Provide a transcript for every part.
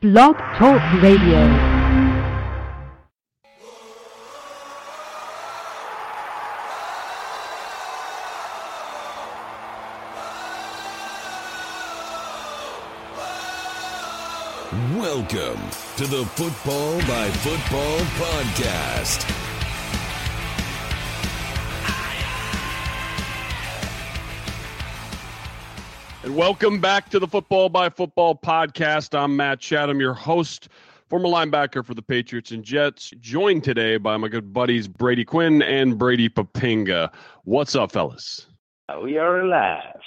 Blog Talk Radio. Welcome to the Football by Football podcast. Welcome back to the Football by Football podcast. I'm Matt Chatham, your host, former linebacker for the Patriots and Jets, joined today by my good buddies Brady Quinn and Brady Poppinga. What's up, fellas? We are alive.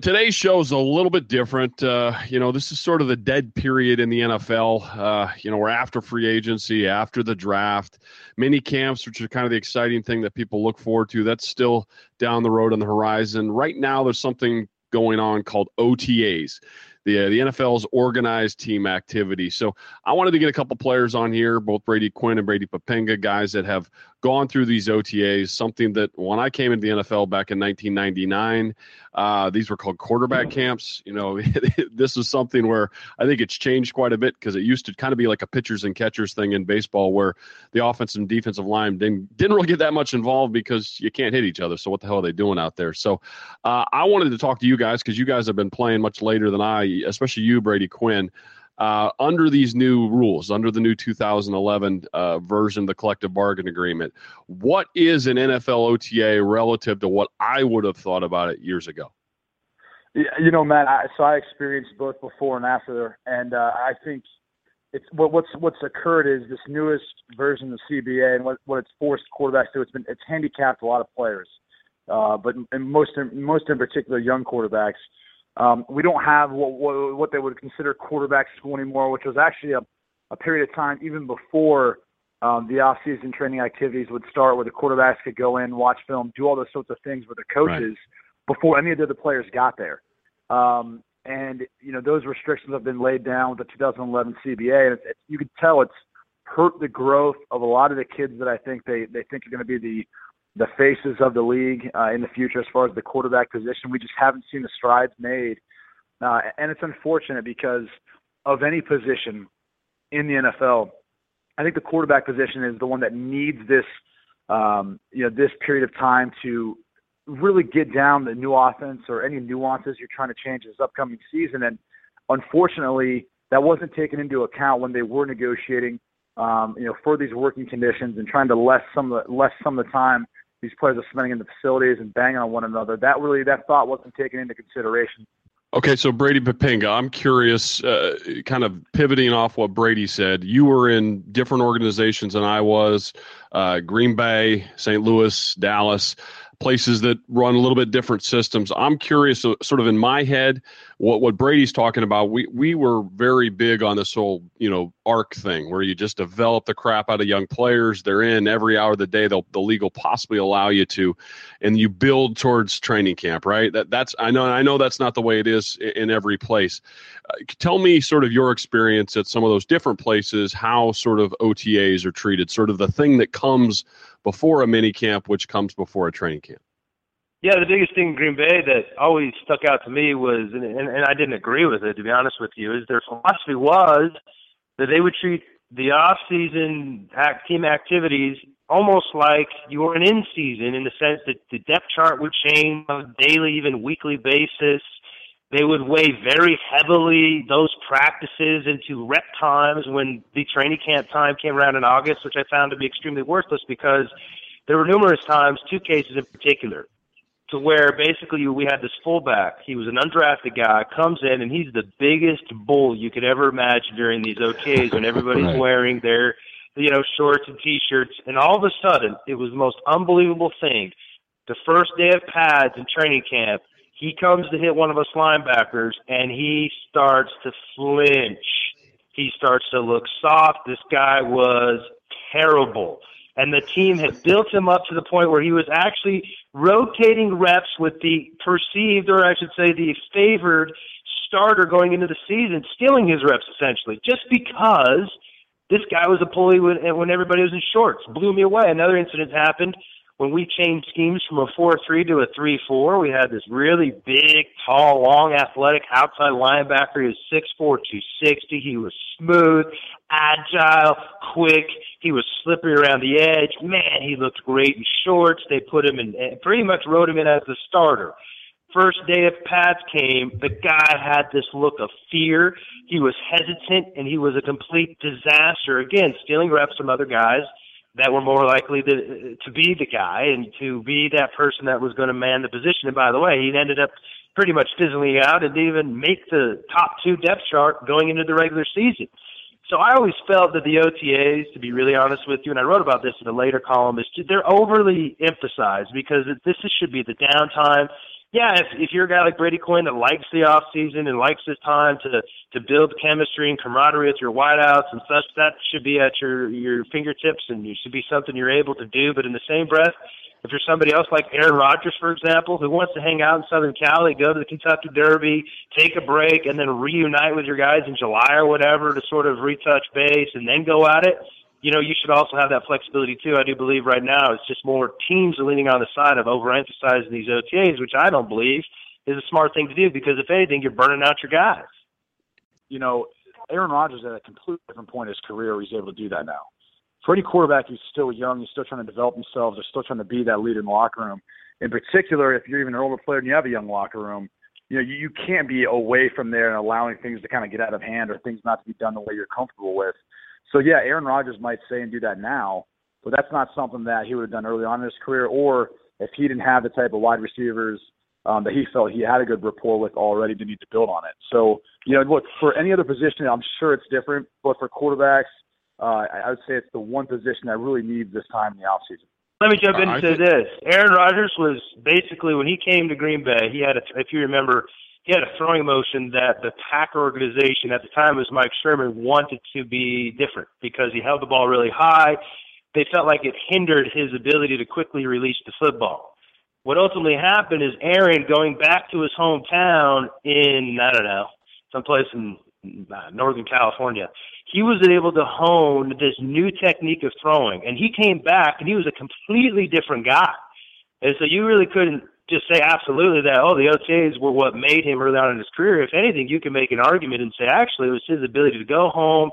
Today's show is a little bit different. Uh, you know, this is sort of the dead period in the NFL. Uh, you know, we're after free agency, after the draft, mini camps, which are kind of the exciting thing that people look forward to. That's still down the road on the horizon. Right now, there's something going on called OTAs, the uh, the NFL's organized team activity. So I wanted to get a couple players on here, both Brady Quinn and Brady Poppinga, guys that have gone through these OTAs. Something that when I came into the NFL back in 1999, uh, these were called quarterback camps. You know, this is something where I think it's changed quite a bit because it used to kind of be like a pitchers and catchers thing in baseball, where the offensive and defensive line didn't didn't really get that much involved because you can't hit each other. So what the hell are they doing out there? So uh, I wanted to talk to you guys because you guys have been playing much later than I, especially you, Brady Quinn. Uh, under these new rules, under the new 2011 uh, version of the collective bargain agreement, what is an NFL OTA relative to what I would have thought about it years ago? You know, Matt. I, so I experienced both before and after, and uh, I think it's what, what's what's occurred is this newest version of CBA and what, what it's forced quarterbacks to. It's been it's handicapped a lot of players, uh, but and most in, most in particular young quarterbacks. Um, we don't have what, what, what they would consider quarterback school anymore, which was actually a, a period of time even before um, the off-season training activities would start, where the quarterbacks could go in, watch film, do all those sorts of things with the coaches right. before any of the other players got there. Um, and you know those restrictions have been laid down with the 2011 CBA, and it's, it's, you can tell it's hurt the growth of a lot of the kids that I think they they think are going to be the the faces of the league uh, in the future as far as the quarterback position. We just haven't seen the strides made, uh, and it's unfortunate because of any position in the NFL. I think the quarterback position is the one that needs this, um, you know, this period of time to really get down the new offense or any nuances you're trying to change this upcoming season. And unfortunately, that wasn't taken into account when they were negotiating, um, you know, for these working conditions and trying to less some less some of the time these players are spending in the facilities and banging on one another. That really that thought wasn't taken into consideration. Okay, so Brady Poppinga, I'm curious, uh, kind of pivoting off what Brady said. You were in different organizations than I was, uh, Green Bay, St. Louis, Dallas places that run a little bit different systems. I'm curious, sort of in my head, what what Brady's talking about. We we were very big on this whole you know arc thing where you just develop the crap out of young players. They're in every hour of the day. They'll the league will possibly allow you to, and you build towards training camp. Right. That that's I know I know that's not the way it is in every place. Uh, tell me sort of your experience at some of those different places. How sort of OTAs are treated. Sort of the thing that comes before a mini camp, which comes before a training camp. Yeah, the biggest thing in Green Bay that always stuck out to me was, and, and, and I didn't agree with it to be honest with you, is their philosophy was that they would treat the off-season act, team activities almost like you were an in-season in the sense that the depth chart would change on a daily, even weekly basis. They would weigh very heavily those practices into rep times when the training camp time came around in August, which I found to be extremely worthless because there were numerous times, two cases in particular, to where basically we had this fullback. He was an undrafted guy, comes in, and he's the biggest bull you could ever imagine during these OTAs when everybody's right. wearing their, you know, shorts and t-shirts. And all of a sudden, it was the most unbelievable thing. The first day of pads and training camp, he comes to hit one of us linebackers, and he starts to flinch. He starts to look soft. This guy was terrible and the team had built him up to the point where he was actually rotating reps with the perceived, or I should say, the favored starter going into the season, stealing his reps essentially, just because this guy was a pulley when, when everybody was in shorts. Blew me away. Another incident happened when we changed schemes from a 4-3 to a 3-4, we had this really big, tall, long, athletic outside linebacker. He was 6'4", 260. He was smooth, agile, quick. He was slippery around the edge. Man, he looked great in shorts. They put him in, eh, pretty much wrote him in as the starter. First day of pads came, the guy had this look of fear. He was hesitant, and he was a complete disaster. Again, stealing reps from other guys – that were more likely to to be the guy and to be that person that was going to man the position. And by the way, he ended up pretty much fizzling out and didn't even make the top two depth chart going into the regular season. So I always felt that the OTAs, to be really honest with you, and I wrote about this in a later column, is they're overly emphasized because this should be the downtime yeah, if if you're a guy like Brady Quinn that likes the off season and likes his time to to build chemistry and camaraderie with your wideouts and such, that should be at your your fingertips and it should be something you're able to do. But in the same breath, if you're somebody else like Aaron Rodgers, for example, who wants to hang out in Southern Cali, go to the Kentucky Derby, take a break, and then reunite with your guys in July or whatever to sort of retouch base and then go at it, you know, you should also have that flexibility too. I do believe right now it's just more teams are leaning on the side of overemphasizing these OTAs, which I don't believe is a smart thing to do because if anything, you're burning out your guys. You know, Aaron Rodgers at a completely different point in his career where he's able to do that now. For any quarterback who's still young, he's still trying to develop themselves, they're still trying to be that leader in the locker room. In particular, if you're even an older player and you have a young locker room, you know, you, you can't be away from there and allowing things to kind of get out of hand or things not to be done the way you're comfortable with. So yeah, Aaron Rodgers might say and do that now, but that's not something that he would have done early on in his career, or if he didn't have the type of wide receivers um, that he felt he had a good rapport with already to need to build on it. So you know, look for any other position, I'm sure it's different, but for quarterbacks, uh, I would say it's the one position that really needs this time in the offseason. Let me jump into think- this. Aaron Rodgers was basically when he came to Green Bay, he had a, if you remember, he had a throwing motion that the Packer organization at the time was Mike Sherman wanted to be different because he held the ball really high. They felt like it hindered his ability to quickly release the football. What ultimately happened is Aaron going back to his hometown in I don't know someplace in uh, Northern California. He was able to hone this new technique of throwing, and he came back and he was a completely different guy. And so you really couldn't just say absolutely that oh the OTAs were what made him early on in his career. If anything, you can make an argument and say actually it was his ability to go home,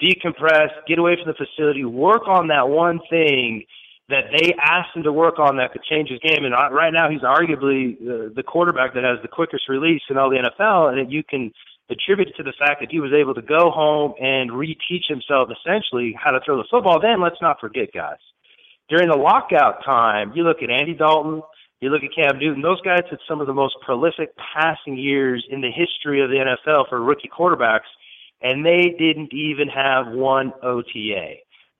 decompress, get away from the facility, work on that one thing that they asked him to work on that could change his game. And right now he's arguably the, the quarterback that has the quickest release in all the NFL, and you can attribute it to the fact that he was able to go home and reteach himself essentially how to throw the football. Then let's not forget, guys, during the lockout time, you look at Andy Dalton you look at Cam Newton; those guys had some of the most prolific passing years in the history of the NFL for rookie quarterbacks, and they didn't even have one OTA.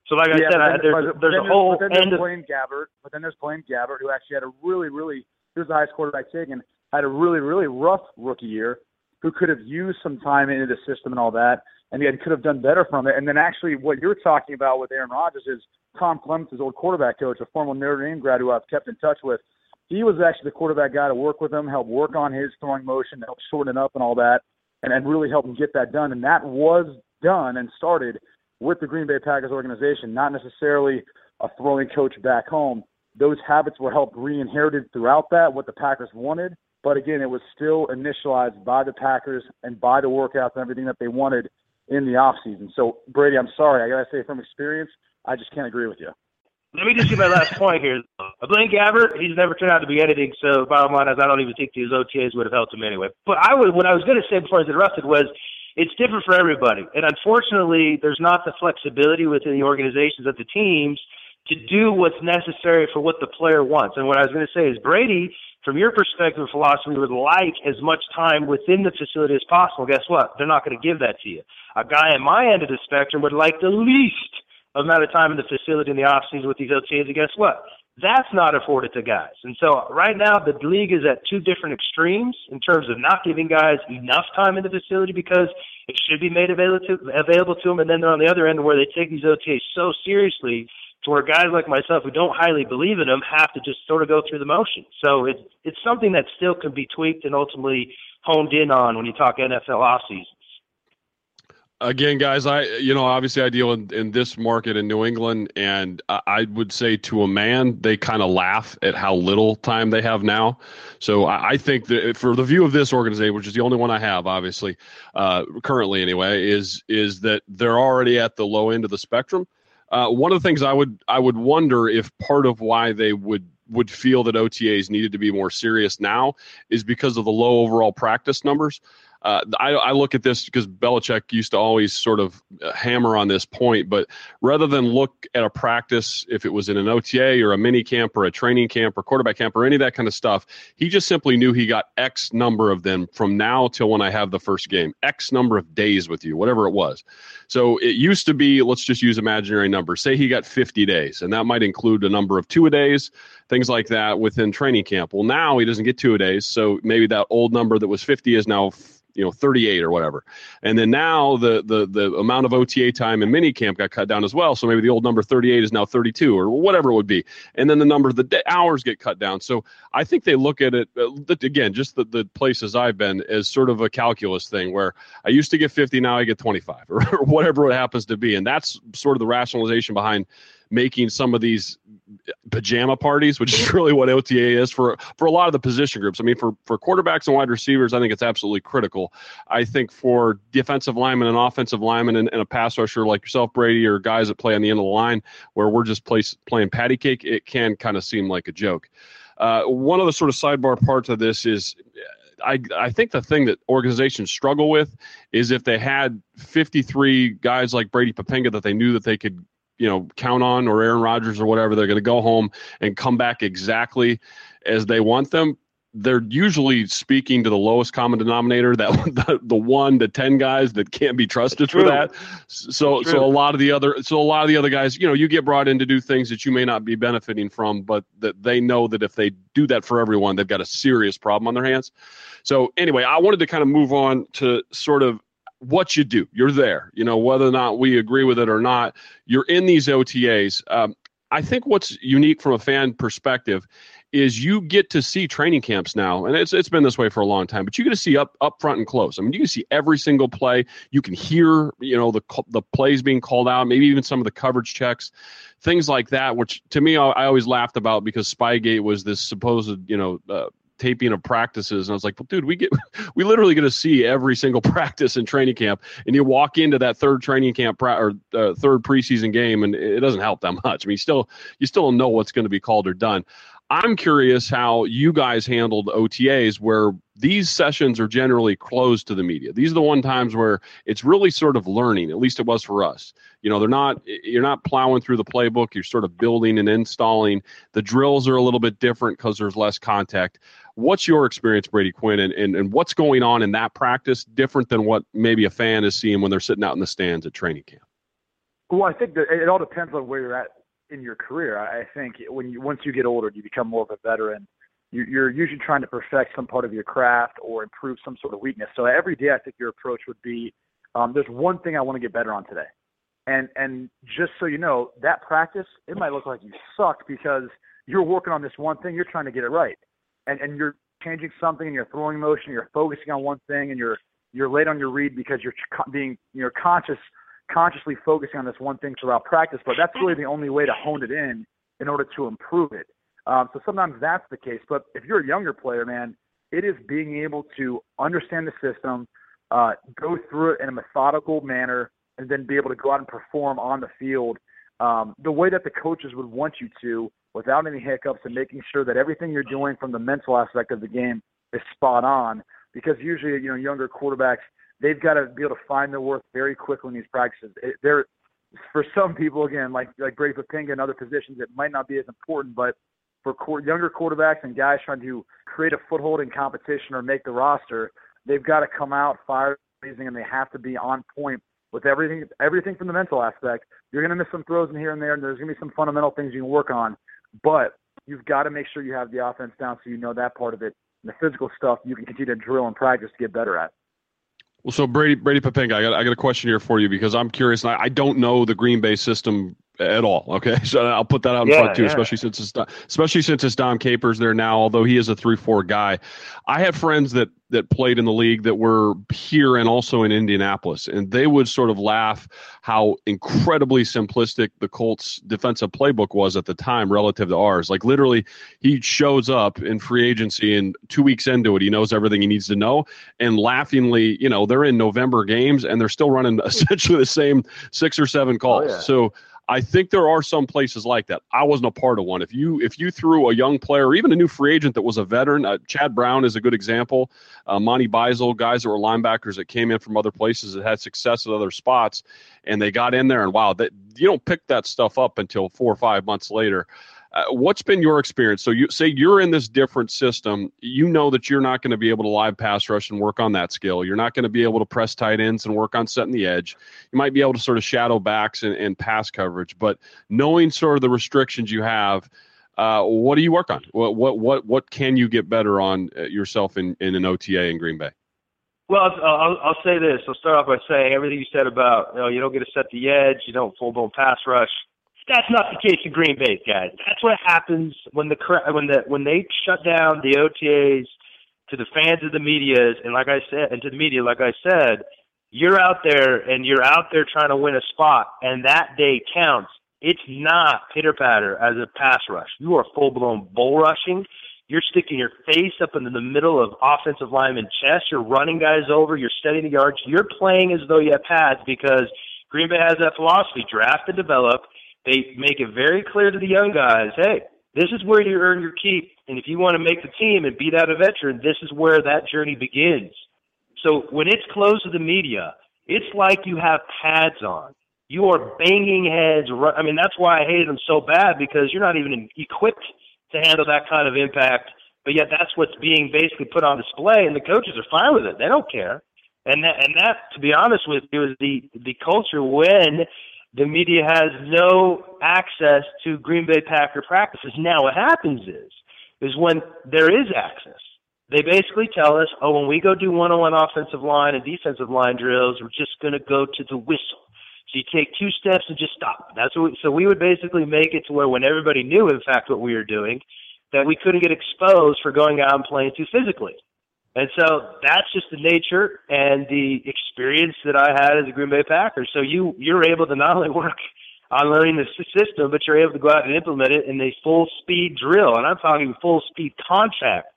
So, like yeah, I said, then, I, there's, but, there's a whole there's, but end there's of Blaine Gabbert, but then there's Blaine Gabbert, who actually had a really, really he was the highest quarterback taken, had a really, really rough rookie year, who could have used some time into the system and all that, and he could have done better from it. And then actually, what you're talking about with Aaron Rodgers is Tom Clements, his old quarterback coach, a former Notre Dame grad who I've kept in touch with he was actually the quarterback guy to work with him, help work on his throwing motion, help shorten it up and all that, and, and really help him get that done. And that was done and started with the Green Bay Packers organization, not necessarily a throwing coach back home. Those habits were helped re-inherited throughout that, what the Packers wanted. But again, it was still initialized by the Packers and by the workouts and everything that they wanted in the off season. So Brady, I'm sorry, I gotta say from experience, I just can't agree with you. Let me just get my last point here. Uh, A Blaine Gabbert, he's never turned out to be anything. So bottom line is, I don't even think these OTAs would have helped him anyway. But I was, what I was going to say before I was interrupted was, it's different for everybody, and unfortunately, there's not the flexibility within the organizations of the teams to do what's necessary for what the player wants. And what I was going to say is, Brady, from your perspective, philosophy would like as much time within the facility as possible. Guess what? They're not going to give that to you. A guy at my end of the spectrum would like the least amount of time in the facility in the off season with these OTAs, and guess what? That's not afforded to guys. And so right now the league is at two different extremes in terms of not giving guys enough time in the facility because it should be made available to, available to them, and then they're on the other end where they take these OTAs so seriously to where guys like myself who don't highly believe in them have to just sort of go through the motion. So it's it's something that still can be tweaked and ultimately honed in on when you talk NFL off season. Again, guys, I you know obviously I deal in, in this market in New England, and I, I would say to a man, they kind of laugh at how little time they have now. So I, I, think that for the view of this organization, which is the only one I have, obviously, uh, currently anyway, is is that they're already at the low end of the spectrum. Uh, one of the things I would I would wonder if part of why they would would feel that OTAs needed to be more serious now is because of the low overall practice numbers uh, I, I, look at this because Belichick used to always sort of uh, hammer on this point, but rather than look at a practice, if it was in an OTA or a mini camp or a training camp or quarterback camp or any of that kind of stuff, he just simply knew he got X number of them from now till when I have the first game, X number of days with you, whatever it was. So it used to be, let's just use imaginary numbers. Say he got 50 days, and that might include a number of two a days, things like that within training camp. Well, now he doesn't get two a days, so maybe that old number that was 50 is now you know 38 or whatever. And then now the the the amount of ota time in mini camp got cut down as well. So maybe the old number 38 is now 32 or whatever it would be. And then the number of the hours get cut down. So i think they look at it uh, again just the, the places i've been as sort of a calculus thing where i used to get 50 now i get 25 or, or whatever it happens to be. And that's sort of the rationalization behind making some of these pajama parties, which is really what OTA is for for a lot of the position groups. I mean, for for quarterbacks and wide receivers, I think it's absolutely critical. I think for defensive linemen and offensive linemen and, and a pass rusher like yourself, Brady, or guys that play on the end of the line where we're just playing patty cake, it can kind of seem like a joke. Uh, one of the sort of sidebar parts of this is I, I think the thing that organizations struggle with is if they had 53 guys like Brady Poppinga that they knew that they could you know count on or Aaron Rodgers or whatever, they're going to go home and come back exactly as they want them. They're usually speaking to the lowest common denominator, that the, the one to ten guys that can't be trusted for that. So so a lot of the other so a lot of the other guys, you know, you get brought in to do things that you may not be benefiting from, but that they know that if they do that for everyone, they've got a serious problem on their hands. So anyway, I wanted to kind of move on to sort of what you do. You're there. You know, whether or not we agree with it or not, you're in these OTAs. Um, I think what's unique from a fan perspective is you get to see training camps now, and it's it's been this way for a long time. But you get to see up up front and close. I mean, you can see every single play. You can hear, you know, the the plays being called out, maybe even some of the coverage checks, things like that. Which to me, I, I always laughed about because Spygate was this supposed, you know, uh, taping of practices. And i was like well dude we get we literally get to see every single practice in training camp. And you walk into that third training camp pra- or uh, third preseason game and it doesn't help that much. I mean still you still don't know what's going to be called or done i'm curious how you guys handled otas where these sessions are generally closed to the media. These are the one times where it's really sort of learning at least it was for us. You know they're not you're not plowing through the playbook you're sort of building and installing. The drills are a little bit different because there's less contact. What's your experience, Brady Quinn, and, and, and what's going on in that practice different than what maybe a fan is seeing when they're sitting out in the stands at training camp? Well, I think that it all depends on where you're at in your career. I think when you once you get older, you become more of a veteran. You're usually trying to perfect some part of your craft or improve some sort of weakness. So every day, I think your approach would be, um, "There's one thing I want to get better on today," and and just so you know, that practice it might look like you sucked because you're working on this one thing, you're trying to get it right and, and you're changing something in your throwing motion, you're focusing on one thing, and you're you're late on your read because you're being you're conscious consciously focusing on this one thing throughout practice. But that's really the only way to hone it in in order to improve it. Um, so sometimes that's the case. But if you're a younger player, man, it is being able to understand the system, uh, go through it in a methodical manner, and then be able to go out and perform on the field um, the way that the coaches would want you to without any hiccups and making sure that everything you're doing from the mental aspect of the game is spot on. Because usually, you know, younger quarterbacks, they've got to be able to find their worth very quickly in these practices. It, they're for some people, again, like like Brady Poppinga and other positions, it might not be as important, but for qu- younger quarterbacks and guys trying to create a foothold in competition or make the roster, they've got to come out fire raising and they have to be on point with everything everything from the mental aspect. You're going to miss some throws in here and there, and there's going to be some fundamental things you can work on. But you've got to make sure you have the offense down so you know that part of it. And the physical stuff you can continue to drill and practice to get better at. Well, so Brady Brady Poppinga, I got I got a question here for you because I'm curious, and I, I don't know the Green Bay system at all. Okay, so I'll put that out in Yeah, front too, yeah. especially since it's especially since it's Dom Capers there now. Although he is a three four guy, I had friends that that played in the league that were here and also in Indianapolis, and they would sort of laugh how incredibly simplistic the Colts defensive playbook was at the time relative to ours. Like literally, he shows up in free agency and two weeks into it, he knows everything he needs to know. And laughingly, you know, they're in November games and they're still running essentially the same six or seven oh, calls. yeah. So I think there are some places like that. I wasn't a part of one. If you if you threw a young player, or even a new free agent that was a veteran, uh, Chad Brown is a good example. Uh, Monty Beisel, guys that were linebackers that came in from other places that had success at other spots, and they got in there, and wow, that you don't pick that stuff up until four or five months later. Uh, what's been your experience? So you say you're in this different system. You know that you're not going to be able to live pass rush and work on that skill. You're not going to be able to press tight ends and work on setting the edge. You might be able to sort of shadow backs and, and pass coverage, but knowing sort of the restrictions you have, uh, what do you work on? What what what what can you get better on uh, yourself in, in an OTA in Green Bay? Well, I'll, I'll, I'll say this. I'll start off by saying everything you said about you know you don't get to set the edge, you don't full blown pass rush. That's not the case in Green Bay, guys. That's what happens when the when the when they shut down the OTAs to the fans of the media's and like I said and to the media, like I said, you're out there and you're out there trying to win a spot, and that day counts. It's not pitter patter as a pass rush. You are full blown bull rushing. You're sticking your face up into the middle of offensive lineman chest. You're running guys over. You're setting the yards. You're playing as though you have pads because Green Bay has that philosophy: draft and develop. They make it very clear to the young guys, hey, this is where you earn your keep. And if you want to make the team and beat out a veteran, this is where that journey begins. So when it's closed to the media, it's like you have pads on. You are banging heads. I mean, that's why I hated them so bad because you're not even equipped to handle that kind of impact. But yet, that's what's being basically put on display, and the coaches are fine with it. They don't care. And that, and that, to be honest with you, is the the culture when the media has no access to Green Bay Packer practices. Now, what happens is, is when there is access, they basically tell us, oh, when we go do one-on-one offensive line and defensive line drills, we're just going to go to the whistle. So you take two steps and just stop. That's what we, so we would basically make it to where when everybody knew, in fact, what we were doing, that we couldn't get exposed for going out and playing too physically. And so that's just the nature and the experience that I had as a Green Bay Packer. So you you're able to not only work on learning the system, but you're able to go out and implement it in a full speed drill. And I'm talking full speed contact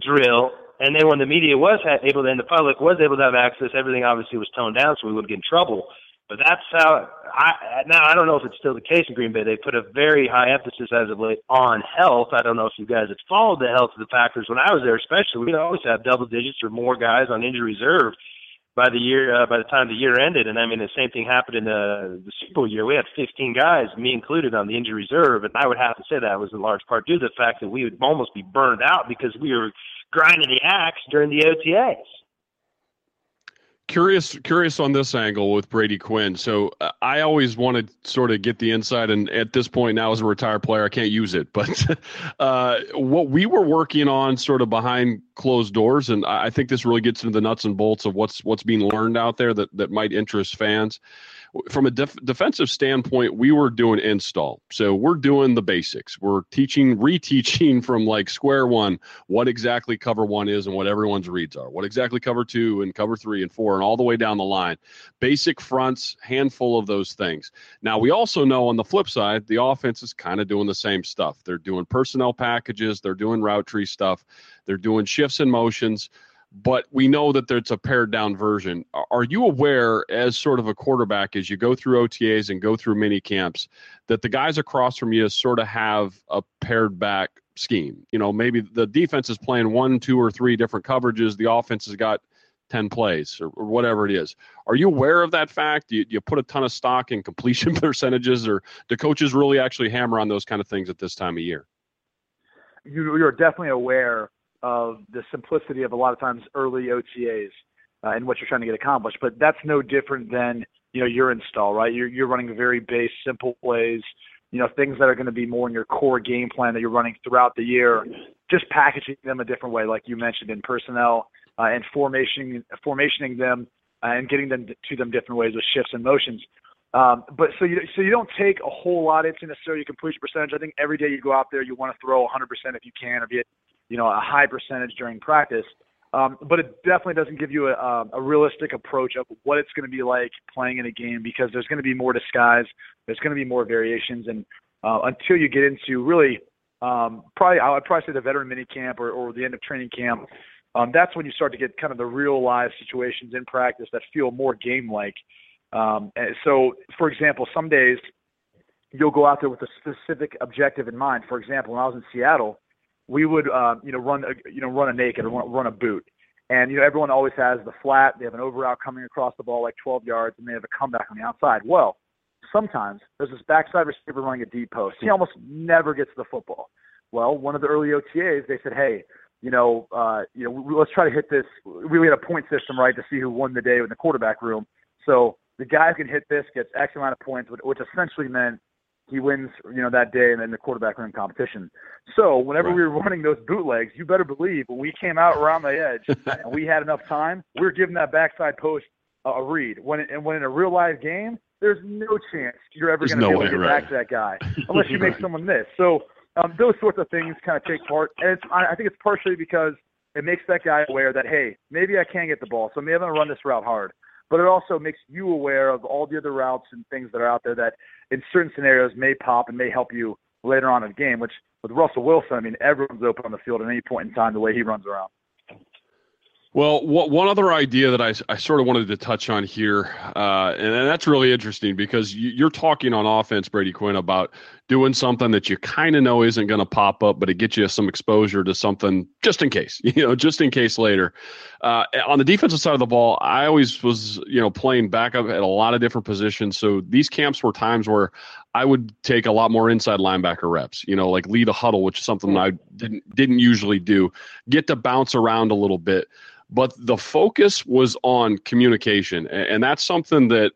drill. And then when the media was able to, and the public was able to have access, everything obviously was toned down so we wouldn't get in trouble. But that's how I now I don't know if it's still the case in Green Bay. They put a very high emphasis as of late on health. I don't know if you guys have followed the health of the Packers when I was there, especially. We always have double digits or more guys on injury reserve by the year uh, by the time the year ended. And I mean the same thing happened in the, the Super Bowl year. We had 15 guys, me included, on the injury reserve, and I would have to say that was in large part due to the fact that we would almost be burned out because we were grinding the axe during the OTAs. Curious, curious on this angle with Brady Quinn. So uh, I always wanted sort of get the insight, and at this point now, as a retired player, I can't use it. But uh, what we were working on, sort of behind closed doors, and I think this really gets into the nuts and bolts of what's what's being learned out there that that might interest fans. From a def- defensive standpoint, we were doing install, so we're doing the basics. We're teaching, reteaching from like square one what exactly cover one is and what everyone's reads are, what exactly cover two and cover three and four, and all the way down the line. Basic fronts, handful of those things. Now, we also know on the flip side, the offense is kind of doing the same stuff. They're doing personnel packages, they're doing route tree stuff, they're doing shifts and motions. But we know that there's a pared down version. Are- Are you aware, as sort of a quarterback, as you go through OTAs and go through mini camps, that the guys across from you sort of have a pared back scheme? You know, maybe the defense is playing one, two, or three different coverages. The offense has got 10 plays or, or whatever it is. Are you aware of that fact? Do you, do you put a ton of stock in completion percentages, or do coaches really actually hammer on those kind of things at this time of year? you, you're definitely aware of the simplicity of a lot of times early OTAs uh, and what you're trying to get accomplished. But that's no different than you know your install, right? You're you're running very base, simple plays. You know things that are going to be more in your core game plan that you're running throughout the year. Just packaging them a different way, like you mentioned in personnel uh, and formation formationing them uh, and getting them to them different ways with shifts and motions. Um, but so you so you don't take a whole lot into necessarily your completion percentage. I think every day you go out there, you want to throw 100% if you can, or get you know a high percentage during practice. Um, but it definitely doesn't give you a, a realistic approach of what it's going to be like playing in a game because there's going to be more disguise, there's going to be more variations, and uh, until you get into really um, probably I would probably say the veteran mini camp or, or the end of training camp, um, that's when you start to get kind of the real live situations in practice that feel more game like. Um, so, for example, some days you'll go out there with a specific objective in mind. For example, when I was in Seattle, we would uh, you know run a, you know run a naked or run a boot, and you know everyone always has the flat. They have an over route coming across the ball like 12 yards, and they have a comeback on the outside. Well, sometimes there's this backside receiver running a deep post. He almost never gets the football. Well, one of the early OTAs, they said, hey, you know, uh, you know, let's try to hit this. We had a point system, right, to see who won the day in the quarterback room. So the guy who can hit this gets X amount of points, which essentially meant he wins, you know, that day and then the quarterback room competition. So whenever right. we were running those bootlegs, you better believe when we came out around the edge and we had enough time, we were giving that backside post a, a read. When and when in a real live game, there's no chance you're ever going to no be able way, to get right. back to that guy unless you make right. someone miss. So um, those sorts of things kind of take part, and it's I, I think it's partially because it makes that guy aware that hey, maybe I can get the ball, so maybe I'm going to run this route hard. But it also makes you aware of all the other routes and things that are out there that, in certain scenarios, may pop and may help you later on in the game. Which with Russell Wilson, I mean, everyone's open on the field at any point in time the way he runs around. Well, one other idea that I, I sort of wanted to touch on here, uh, and, and, that's really interesting because you, are talking on offense, Brady Quinn, about doing something that you kind of know isn't going to pop up, but it gets you some exposure to something just in case, you know, just in case later. Uh, on the defensive side of the ball, I always was, you know, playing backup at a lot of different positions. So these camps were times where I would take a lot more inside linebacker reps, you know, like lead a huddle, which is something hmm. I didn't didn't usually do. Get to bounce around a little bit but the focus was on communication and that's something that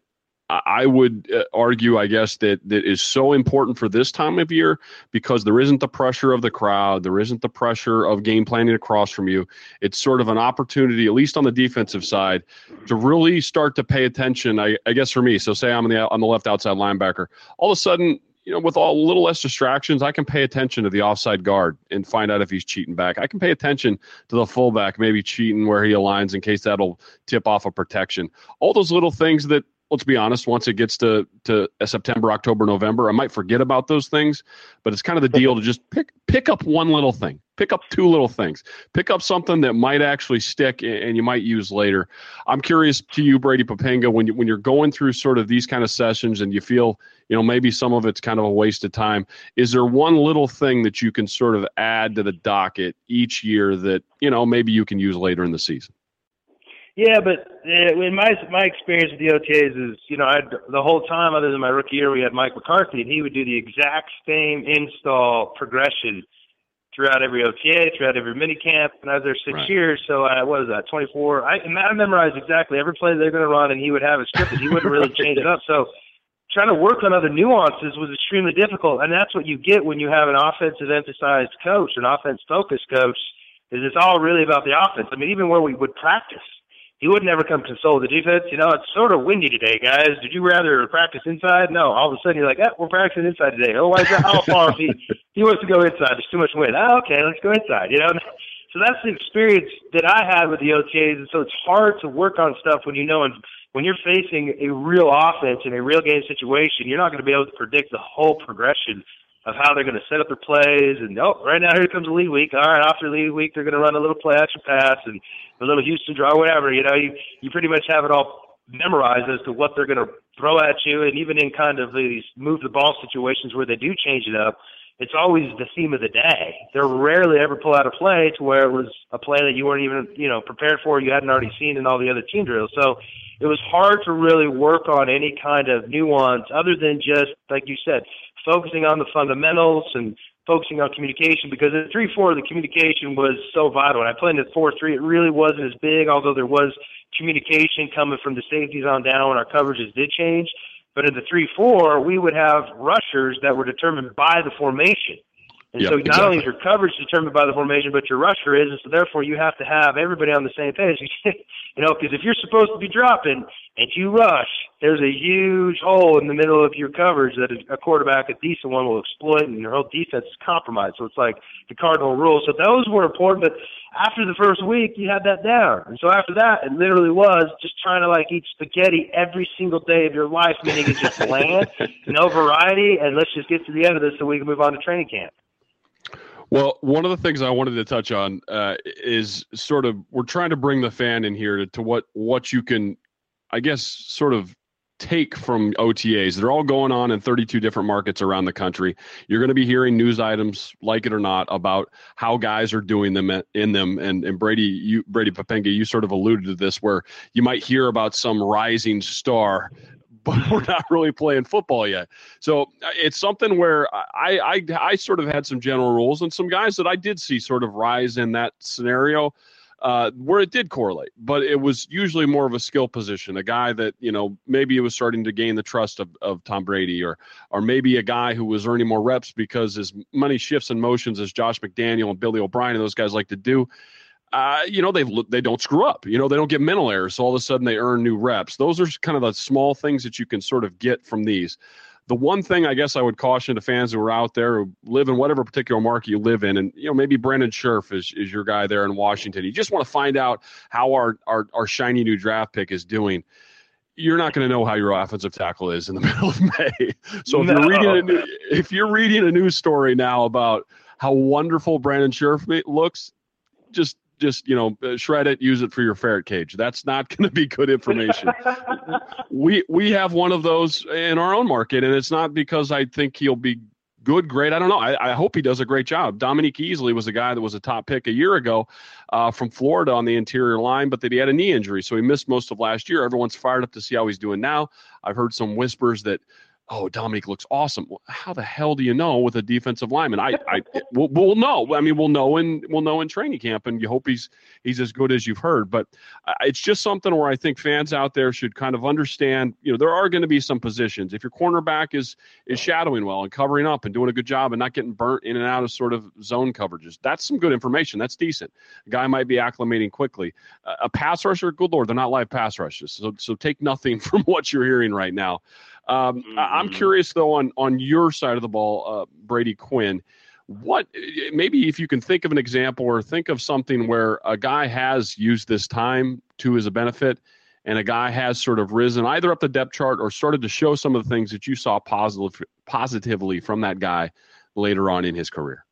I would uh, argue, I guess, that that is so important for this time of year because there isn't the pressure of the crowd, there isn't the pressure of game planning across from you. It's sort of an opportunity, at least on the defensive side, to really start to pay attention. I, I guess for me, so say I'm on the on the left outside linebacker, all of a sudden you know, with all, a little less distractions, I can pay attention to the offside guard and find out if he's cheating back. I can pay attention to the fullback, maybe cheating where he aligns in case that'll tip off a protection. All those little things that let's be honest, once it gets to to uh, September, October, November, I might forget about those things. But it's kind of the deal to just pick pick up one little thing, pick up two little things, pick up something that might actually stick and you might use later. I'm curious to you, Brady Poppinga, when you when you're going through sort of these kind of sessions and you feel, you know, maybe some of it's kind of a waste of time. Is there one little thing that you can sort of add to the docket each year that you know maybe you can use later in the season? Yeah, but uh, in my my experience with the OTAs is, you know, I'd, the whole time other than my rookie year, we had Mike McCarthy, and he would do the exact same install progression throughout every OTA, throughout every mini camp, and I was there six right. years. So I what was that, 24? I, I memorized exactly every play they're going to run, and he would have it scripted. He wouldn't really change it up. So trying to work on other nuances was extremely difficult, and that's what you get when you have an offensive emphasized coach, an offense focused coach. Is it's all really about the offense. I mean, even where we would practice he would never come console the defense. You know, it's sort of windy today, guys. Did you rather practice inside? No. All of a sudden, you're like, eh, we're practicing inside today. Oh, why is that? How far? he he wants to go inside. There's too much wind. Oh, okay, let's go inside. You know. So that's the experience that I had with the OTAs, and so it's hard to work on stuff when you know and when you're facing a real offense in a real game situation. You're not going to be able to predict the whole progression of how they're going to set up their plays. And oh, right now here comes the lead week. All right, after lead week, they're going to run a little play action pass and a little Houston draw, whatever. You know, you you pretty much have it all memorized as to what they're going to throw at you, and even in kind of these move the ball situations where they do change it up. It's always the theme of the day. They're rarely ever pull out a play to where it was a play that you weren't even, you know, prepared for, you hadn't already seen in all the other team drills. So it was hard to really work on any kind of nuance other than just, like you said, focusing on the fundamentals and focusing on communication because in 3 4, the communication was so vital. And I played in the 4 3, it really wasn't as big, although there was communication coming from the safeties on down when our coverages did change. But in the 3 4, we would have rushers that were determined by the formation. And Yep, so not exactly. only is your coverage determined by the formation, but your rusher is, and so therefore you have to have everybody on the same page. you know, because if you're supposed to be dropping and you rush, there's a huge hole in the middle of your coverage that a quarterback, a decent one, will exploit, and your whole defense is compromised. So it's like the cardinal rule. So those were important, but after the first week, you had that down. And so after that, it literally was just trying to like eat spaghetti every single day of your life, meaning it's just bland, no variety, and let's just get to the end of this so we can move on to training camp. Well, one of the things I wanted to touch on uh, is sort of we're trying to bring the fan in here to, to what what you can, I guess, sort of take from OTAs. They're all going on in 32 different markets around the country. You're going to be hearing news items, like it or not, about how guys are doing them in them. And and Brady, you Brady Poppinga, you sort of alluded to this, where you might hear about some rising star. But we're not really playing football yet, so uh, it's something where I, I I sort of had some general rules and some guys that I did see sort of rise in that scenario uh, where it did correlate, but it was usually more of a skill position, a guy that you know maybe it was starting to gain the trust of, of Tom Brady, or or maybe a guy who was earning more reps because as many shifts and motions as Josh McDaniel and Billy O'Brien and those guys like to do. Uh, you know they they don't screw up. You know they don't get mental errors. So all of a sudden they earn new reps. Those are kind of the small things that you can sort of get from these. The one thing I guess I would caution to fans who are out there who live in whatever particular market you live in, and you know maybe Brandon Scherff is, is your guy there in Washington. You just want to find out how our, our our shiny new draft pick is doing. You're not going to know how your offensive tackle is in the middle of May. So if No. you're reading a new, if you're reading a news story now about how wonderful Brandon Scherff looks, just just you know uh, shred it, use it for your ferret cage. That's not going to be good information we we have one of those in our own market, and it's not because I think he'll be good, great. I don't know. I, I hope he does a great job. Dominique Easley was a guy that was a top pick a year ago uh, from Florida on the interior line, but that he had a knee injury, so he missed most of last year. Everyone's fired up to see how he's doing now. I've heard some whispers that. Oh, Dominique looks awesome. Well, how the hell do you know with a defensive lineman? I, I, we'll, we'll know. I mean, we'll know in, we'll know in training camp, and you hope he's, he's as good as you've heard. But it's just something where I think fans out there should kind of understand. You know, there are going to be some positions. If your cornerback is is shadowing well and covering up and doing a good job and not getting burnt in and out of sort of zone coverages, that's some good information. That's decent. A guy might be acclimating quickly. Uh, a pass rusher, good lord, they're not live pass rushes. So so take nothing from what you're hearing right now. Um, I- I'm curious though on on your side of the ball, uh, Brady Quinn. What maybe if you can think of an example or think of something where a guy has used this time to his benefit and a guy has sort of risen either up the depth chart or started to show some of the things that you saw positive positively from that guy later on in his career?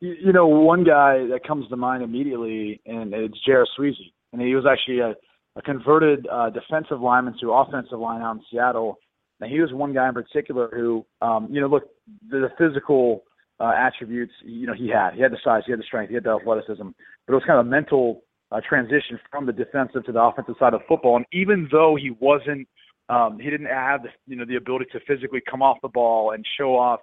You, you know, one guy that comes to mind immediately, and it's J.R. Sweezy, and he was actually a, a converted uh, defensive lineman to offensive line out in Seattle. And he was one guy in particular who, um, you know, look, the, physical uh, attributes, you know, he had. He had the size, he had the strength, he had the athleticism, but it was kind of a mental uh, transition from the defensive to the offensive side of football. And even though he wasn't, um, he didn't have, you know, the ability to physically come off the ball and show off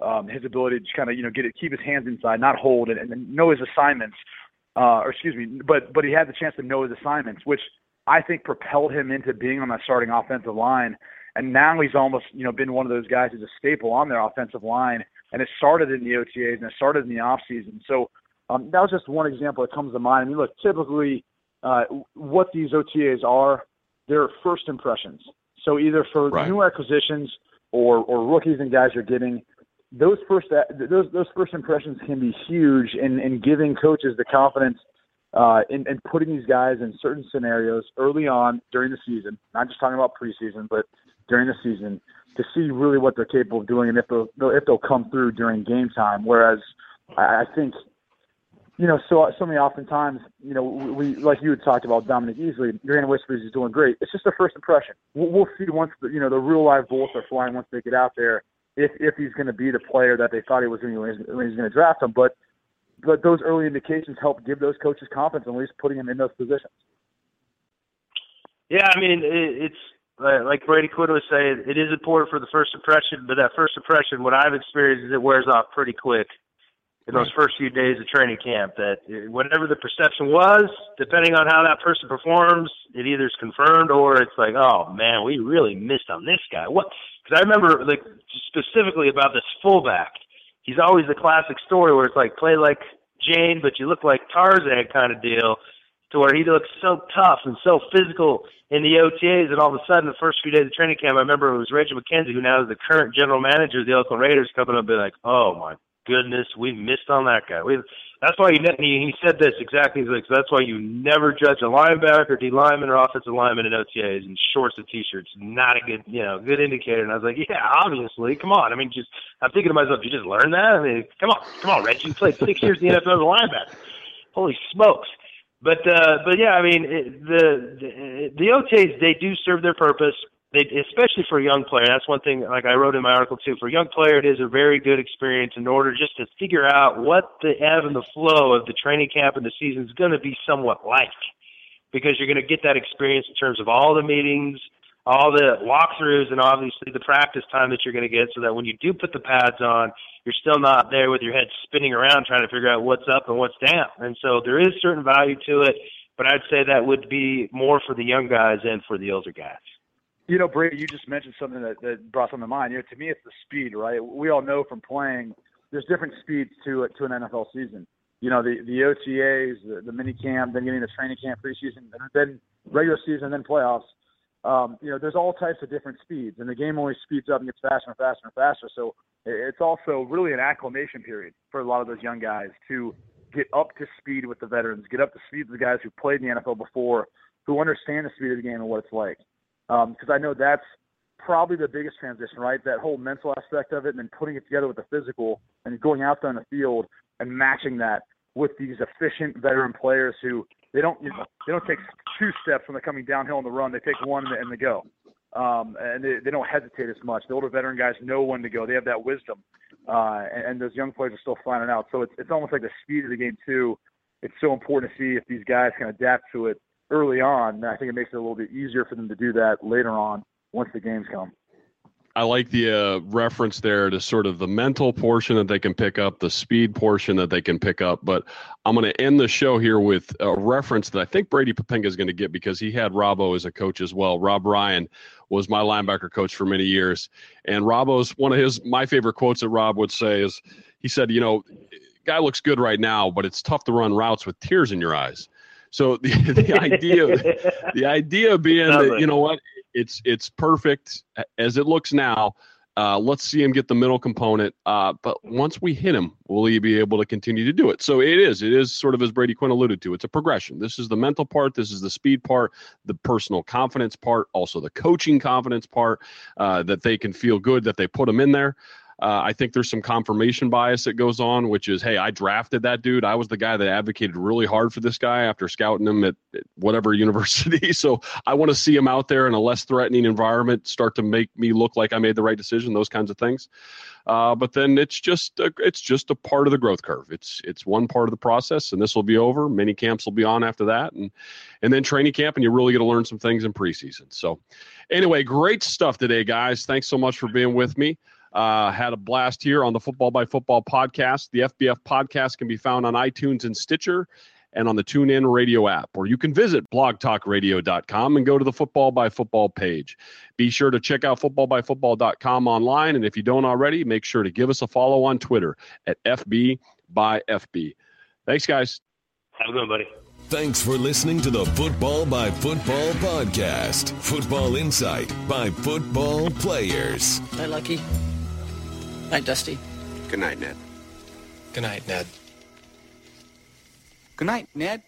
um, his ability to kind of, you know, get it, keep his hands inside, not hold, and, and know his assignments. Uh, or excuse me, but but he had the chance to know his assignments, which I think propelled him into being on that starting offensive line. And now he's almost, you know, been one of those guys who's a staple on their offensive line. And it started in the OTAs and it started in the off season. So um, that was just one example that comes to mind. I mean, look, typically uh, what these OTAs are, they're first impressions. So either for Right. new acquisitions or or rookies and guys you're getting, those first those those first impressions can be huge in in giving coaches the confidence uh, in, in putting these guys in certain scenarios early on during the season. Not just talking about preseason, but during the season to see really what they're capable of doing and if they'll if they'll come through during game time. Whereas I think you know, so so many oftentimes, you know, we like you had talked about Dominique Easley, you're going to whisper he's doing great. It's just a first impression. We'll, we'll see once the you know the real live bullets are flying once they get out there if if he's going to be the player that they thought he was he was, when he's going to draft him. But but those early indications help give those coaches confidence, and at least putting him in those positions. Yeah, I mean, it, it's like Brady Quinn was saying, it is important for the first impression, but that first impression, what I've experienced is it wears off pretty quick in those first few days of training camp. That whatever the perception was, depending on how that person performs, it either is confirmed or it's like, oh man, we really missed on this guy. What? Because I remember like specifically about this fullback. he's always the classic story where it's like play like Jane, but you look like Tarzan kind of deal, to where he looks so tough and so physical in the OTAs, and all of a sudden, the first few days of training camp, I remember it was Reggie McKenzie, who now is the current general manager of the Oakland Raiders, coming up and be like, "Oh my goodness, we missed on that guy." We that's why he, he said this exactly. He's like, so that's why you never judge a linebacker, D lineman, or offensive lineman in OTAs in shorts and t-shirts. Not a good, you know, good indicator. And I was like, yeah, obviously. Come on. I mean, just I'm thinking to myself, you just learned that. I mean, come on, come on, Reggie. You played six years in the NFL as a linebacker. Holy smokes! But uh, but yeah, I mean, it, the, the the OTAs they do serve their purpose they, especially for a young player. That's one thing, like I wrote in my article too. For a young player, it is a very good experience in order just to figure out what the ebb and the flow of the training camp and the season is going to be somewhat like, because you're going to get that experience in terms of all the meetings, all the walkthroughs, and obviously the practice time that you're going to get, so that when you do put the pads on, you're still not there with your head spinning around trying to figure out what's up and what's down. And so there is certain value to it, but I'd say that would be more for the young guys and for the older guys. You know, Brady, you just mentioned something that, that brought something to mind. You know, to me, it's the speed, right? We all know from playing, there's different speeds to to an NFL season. You know, the the OTAs, the, the mini camp, then getting the training camp, preseason, then regular season, then playoffs. Um, you know, there's all types of different speeds, and the game always speeds up and gets faster and faster and faster. So it's also really an acclimation period for a lot of those young guys to get up to speed with the veterans, get up to speed with the guys who played in the NFL before, who understand the speed of the game and what it's like because um, I know that's probably the biggest transition, right? That whole mental aspect of it, and then putting it together with the physical, and going out there on the field and matching that with these efficient veteran players who they don't you know, they don't take two steps when they're coming downhill on the run. They take one and, and they go, um, and they, they don't hesitate as much. The older veteran guys know when to go. They have that wisdom, uh, and, and those young players are still finding out. So it's it's almost like the speed of the game too. It's so important to see if these guys can adapt to it early on. I think it makes it a little bit easier for them to do that later on once the games come. I like the uh, reference there to sort of the mental portion that they can pick up, the speed portion that they can pick up. But I'm going to end the show here with a reference that I think Brady Poppinga is going to get because he had Robbo as a coach as well. Rob Ryan was my linebacker coach for many years, and Robbo's one of his my favorite quotes that Rob would say is he said, "You know, guy looks good right now, but it's tough to run routes with tears in your eyes." So the, the idea the idea being that you know what it's it's perfect as it looks now. Uh, let's see him get the middle component. Uh, but once we hit him, will he be able to continue to do it? So it is. It is sort of as Brady Quinn alluded to. It's a progression. This is the mental part. This is the speed part, the personal confidence part, also the coaching confidence part. Uh, that they can feel good that they put him in there. Uh, I think there's some confirmation bias that goes on, which is, hey, I drafted that dude. I was the guy that advocated really hard for this guy after scouting him at, at whatever university. so I want to see him out there in a less threatening environment, start to make me look like I made the right decision. Those kinds of things. Uh, but then it's just a, it's just a part of the growth curve. It's it's one part of the process, and this will be over. Mini camps will be on after that, and and then training camp, and you really get to learn some things in preseason. So, anyway, great stuff today, guys. Thanks so much for being with me. Uh, had a blast here on the Football by Football podcast. The FBF podcast can be found on iTunes and Stitcher and on the TuneIn radio app, or you can visit blogtalkradio.com and go to the Football by Football page. Be sure to check out footballbyfootball.com online, and if you don't already, make sure to give us a follow on Twitter at FB by FB. Thanks, guys. Have a good one, buddy. Thanks for listening to the Football by Football podcast. Football insight by football players. Hi, Lucky. Good night, Dusty. Good night, Ned. Good night, Ned. Good night, Ned.